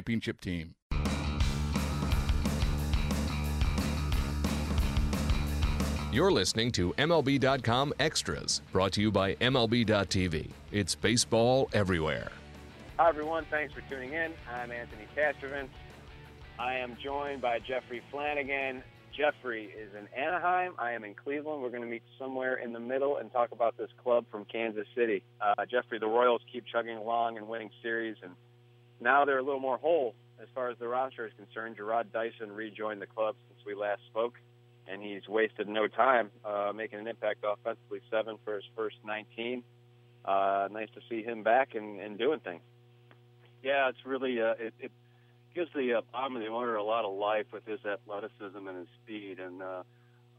championship team. You're listening to MLB.com Extras, brought to you by MLB.tv. It's baseball everywhere. Hi, everyone. Thanks for tuning in. I'm Anthony Castrovince. I am joined by Jeffrey Flanagan. Jeffrey is in Anaheim. I am in Cleveland. We're going to meet somewhere in the middle and talk about this club from Kansas City. Uh, Jeffrey, the Royals keep chugging along and winning series, and now they're a little more whole as far as the roster is concerned. Jarrod Dyson rejoined the club since we last spoke and he's wasted no time uh, making an impact offensively. Seven for his first 19. Uh, nice to see him back and, and doing things. Yeah, it's really uh, it, it gives the uh, bottom of the order a lot of life with his athleticism and his speed, and uh,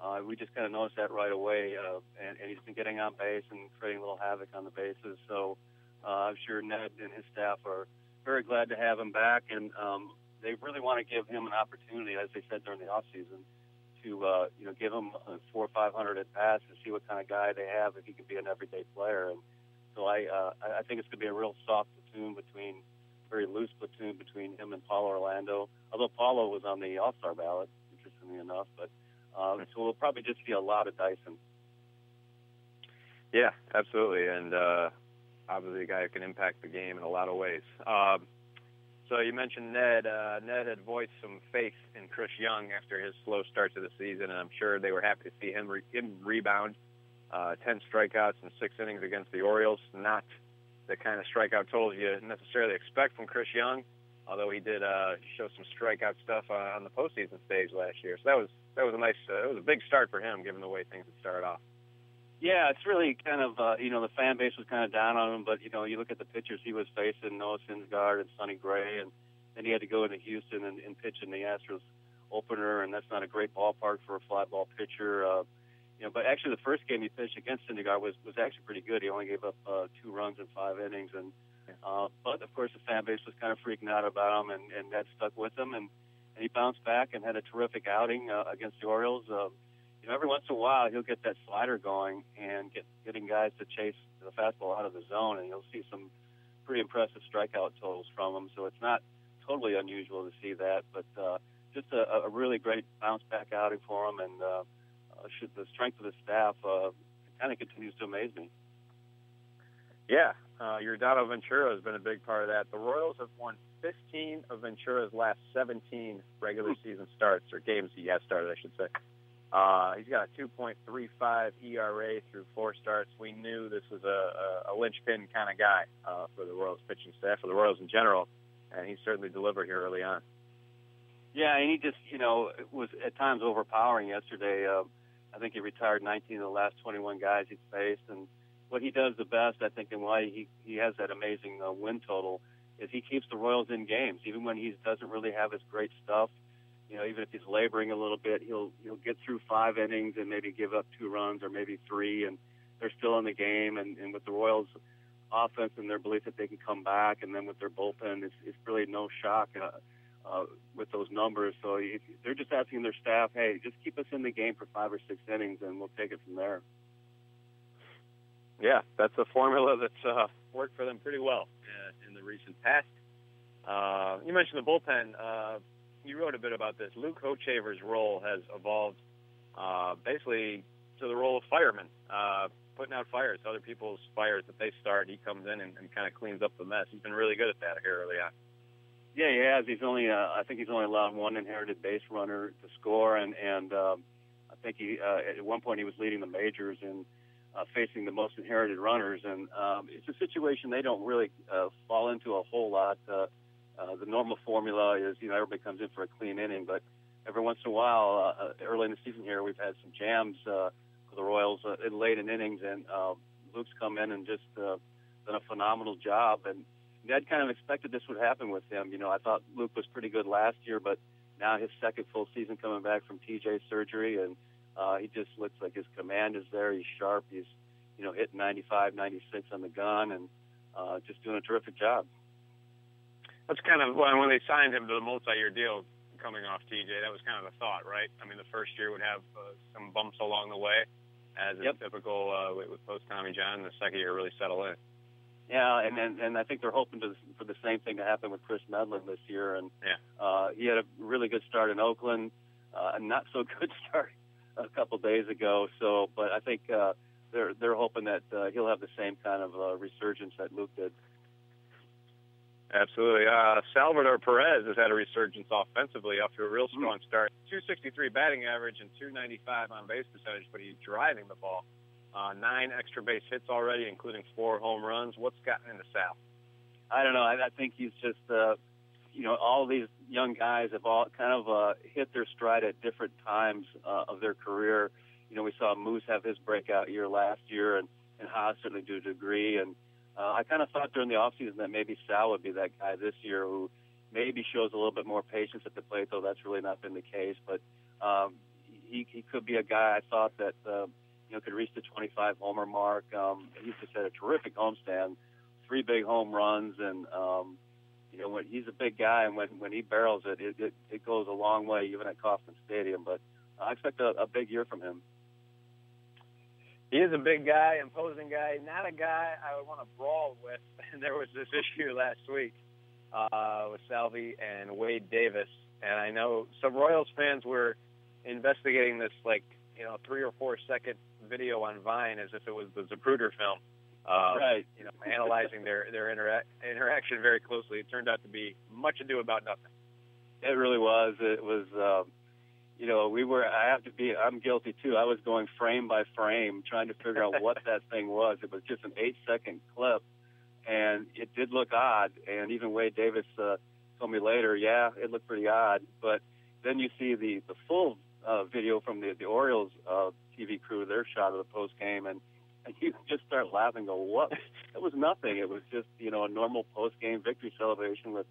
uh, we just kind of noticed that right away. Uh, and, and he's been getting on base and creating a little havoc on the bases. So uh, I'm sure Ned and his staff are very glad to have him back, and um, they really want to give him an opportunity, as they said during the off season to uh, you know give him a four or five hundred at bats and see what kind of guy they have if he can be an everyday player. And so I uh, I think it's going to be a real soft platoon between very loose platoon between him and Paulo Orlando. Although Paulo was on the All Star ballot, interestingly enough, but um, so we'll probably just see a lot of Dyson. Yeah, absolutely, and uh, obviously a guy who can impact the game in a lot of ways. Um, so you mentioned Ned. Uh, Ned had voiced some faith in Chris Young after his slow start to the season, and I'm sure they were happy to see him, re- him rebound. Uh, 10 strikeouts in six innings against the Orioles. Not the kind of strikeout totals you necessarily expect from Chris Young, although he did uh, show some strikeout stuff uh, on the postseason stage last year. So that was that was a nice, uh, it was a big start for him, given the way things had started off. Yeah, it's really kind of uh, you know the fan base was kind of down on him, but you know you look at the pitchers he was facing, Noah Syndergaard and Sonny Gray, and then he had to go into Houston and, and pitch in the Astros opener, and that's not a great ballpark for a fly ball pitcher. Uh, you know, but actually the first game he pitched against Syndergaard was was actually pretty good. He only gave up uh, two runs in five innings, and uh, but of course the fan base was kind of freaking out about him, and and that stuck with him, and and he bounced back and had a terrific outing uh, against the Orioles. Uh, you know, every once in a while he'll get that slider going and get getting guys to chase the fastball out of the zone, and you'll see some pretty impressive strikeout totals from him. So it's not totally unusual to see that, but uh, just a, a really great bounce back outing for him, and uh, uh, should the strength of the staff uh, kind of continues to amaze me. Yeah, uh, Yordano Ventura has been a big part of that. The Royals have won 15 of Ventura's last 17 regular season starts, or games he has started, I should say. Uh, he's got a 2.35 ERA through four starts. We knew this was a, a, a linchpin kind of guy uh, for the Royals pitching staff, for the Royals in general, and he certainly delivered here early on. Yeah, and he just, you know, was at times overpowering yesterday. Uh, I think he retired 19 of the last 21 guys he's faced, and what he does the best, I think, and why he he has that amazing uh, win total, is he keeps the Royals in games, even when he doesn't really have his great stuff you know, even if he's laboring a little bit, he'll he'll get through five innings and maybe give up two runs or maybe three, and they're still in the game. And, and with the Royals' offense and their belief that they can come back, and then with their bullpen, it's, it's really no shock uh, uh, with those numbers. So if, they're just asking their staff, hey, just keep us in the game for five or six innings, and we'll take it from there. Yeah, that's a formula that's uh, worked for them pretty well uh, in the recent past. Uh, you mentioned the bullpen. Uh, you wrote a bit about this. Luke Hochevar's role has evolved uh, basically to the role of fireman. Uh, putting out fires, other people's fires that they start. He comes in and, and kind of cleans up the mess. He's been really good at that here early on. Yeah, he has. He's only, uh, I think he's only allowed one inherited base runner to score, and and um, I think he uh, at one point he was leading the majors in uh, facing the most inherited runners, and um, it's a situation they don't really uh, fall into a whole lot. Uh, uh, the normal formula is, you know, everybody comes in for a clean inning, but every once in a while, uh, early in the season here, we've had some jams uh, for the Royals uh, in late in innings, and uh, Luke's come in and just uh, done a phenomenal job. And Ned kind of expected this would happen with him. You know, I thought Luke was pretty good last year, but now his second full season coming back from TJ surgery, and uh, he just looks like his command is there. He's sharp. He's, you know, hitting 95, 96 on the gun, and uh, just doing a terrific job. That's kind of when they signed him to the multi-year deal coming off TJ. That was kind of the thought, right? I mean, the first year would have uh, some bumps along the way, as is typical uh, with, with post Tommy John. The second year really settle in. Yeah, and and, and I think they're hoping to, for the same thing to happen with Kris Medlen this year. And yeah. uh, he had a really good start in Oakland, uh, a not so good start a couple days ago. So, but I think uh, they're they're hoping that uh, he'll have the same kind of uh, resurgence that Luke did. Absolutely. Uh, Salvador Perez has had a resurgence offensively after a real strong start. 263 batting average and 295 on base percentage, but he's driving the ball. Uh, nine extra base hits already, including four home runs. What's gotten into Sal? I don't know. I, I think he's just, uh, you know, all these young guys have all kind of uh, hit their stride at different times uh, of their career. You know, we saw Moose have his breakout year last year, and and Hos certainly to a degree. And uh, I kind of thought during the offseason that maybe Sal would be that guy this year who maybe shows a little bit more patience at the plate, though that's really not been the case. But um, he he could be a guy I thought that uh, you know could reach the 25 homer mark. Um, he's just had a terrific homestand, three big home runs, and um, you know when he's a big guy, and when when he barrels it, it it, it goes a long way, even at Kauffman Stadium. But I expect a, a big year from him. He is a big guy, imposing guy, not a guy I would want to brawl with. And there was this issue last week uh, with Salvy and Wade Davis, and I know some Royals fans were investigating this like you know three or four second video on Vine as if it was the Zapruder film. Uh, right. You know, analyzing their their intera- interaction very closely. It turned out to be much ado about nothing. It really was. It was. Um, you know, we were. I have to be. I'm guilty too. I was going frame by frame trying to figure out what that thing was. It was just an eight second clip, and it did look odd. And even Wade Davis uh, told me later, yeah, it looked pretty odd. But then you see the the full uh, video from the the Orioles uh, TV crew, their shot of the post game, and and you just start laughing. Go, what? It was nothing. It was just you know a normal post game victory celebration with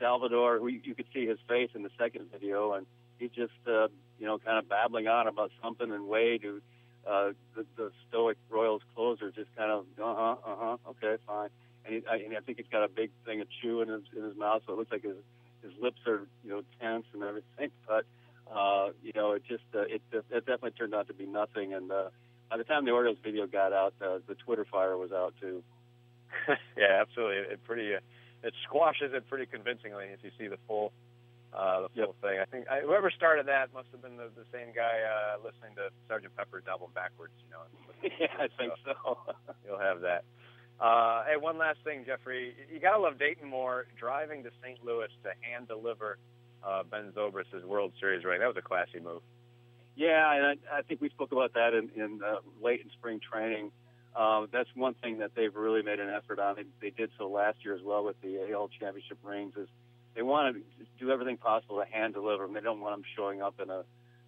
Salvador. Who you, you could see his face in the second video, and he just uh, you know kind of babbling on about something, and Wade, who uh, the, the stoic Royals closer, just kind of uh huh, uh huh, okay, fine. And, he, I, and I think he's got a big thing of chew in his in his mouth, so it looks like his his lips are you know tense and everything. But uh, you know, it just uh, it, it definitely turned out to be nothing. And uh, by the time the Orioles video got out, uh, the Twitter fire was out too. yeah, absolutely. It, it pretty uh, it squashes it pretty convincingly if you see the full uh, the full Yep. thing. I think I, whoever started that must have been the, the same guy uh, listening to Sergeant Pepper's album backwards. You know, yeah, I think so. you'll have that. Uh, hey, one last thing, Jeffrey. You gotta love Dayton Moore driving to St. Louis to hand deliver uh, Ben Zobrist's World Series ring. That was a classy move. Yeah, and I, I think we spoke about that in, in uh, late in spring training. Uh, that's one thing that they've really made an effort on. They, they did so last year as well with the AL championship rings. Is they want to do everything possible to hand deliver them. They don't want them showing up in a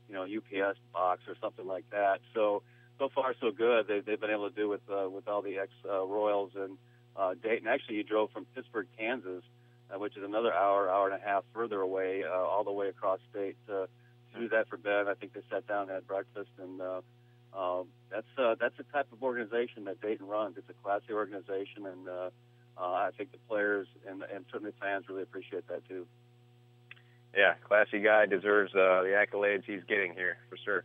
you know UPS box or something like that. So so far so good. They, they've been able to do with uh, with all the ex uh, Royals and uh, Dayton. Actually, he drove from Pittsburgh, Kansas, uh, which is another hour, hour and a half further away, uh, all the way across state. Uh, to do that for Ben. I think they sat down had breakfast, and uh, uh, that's uh, that's the type of organization that Dayton runs. It's a classy organization, and uh, I think the players and and certainly fans really appreciate that too. Yeah, classy guy deserves uh, the accolades he's getting here for sure.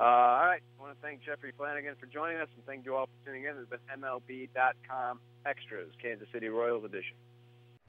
Uh, all right, I want to thank Jeffrey Flanagan for joining us, and thank you all for tuning in. This has been MLB.com Extras, Kansas City Royals edition.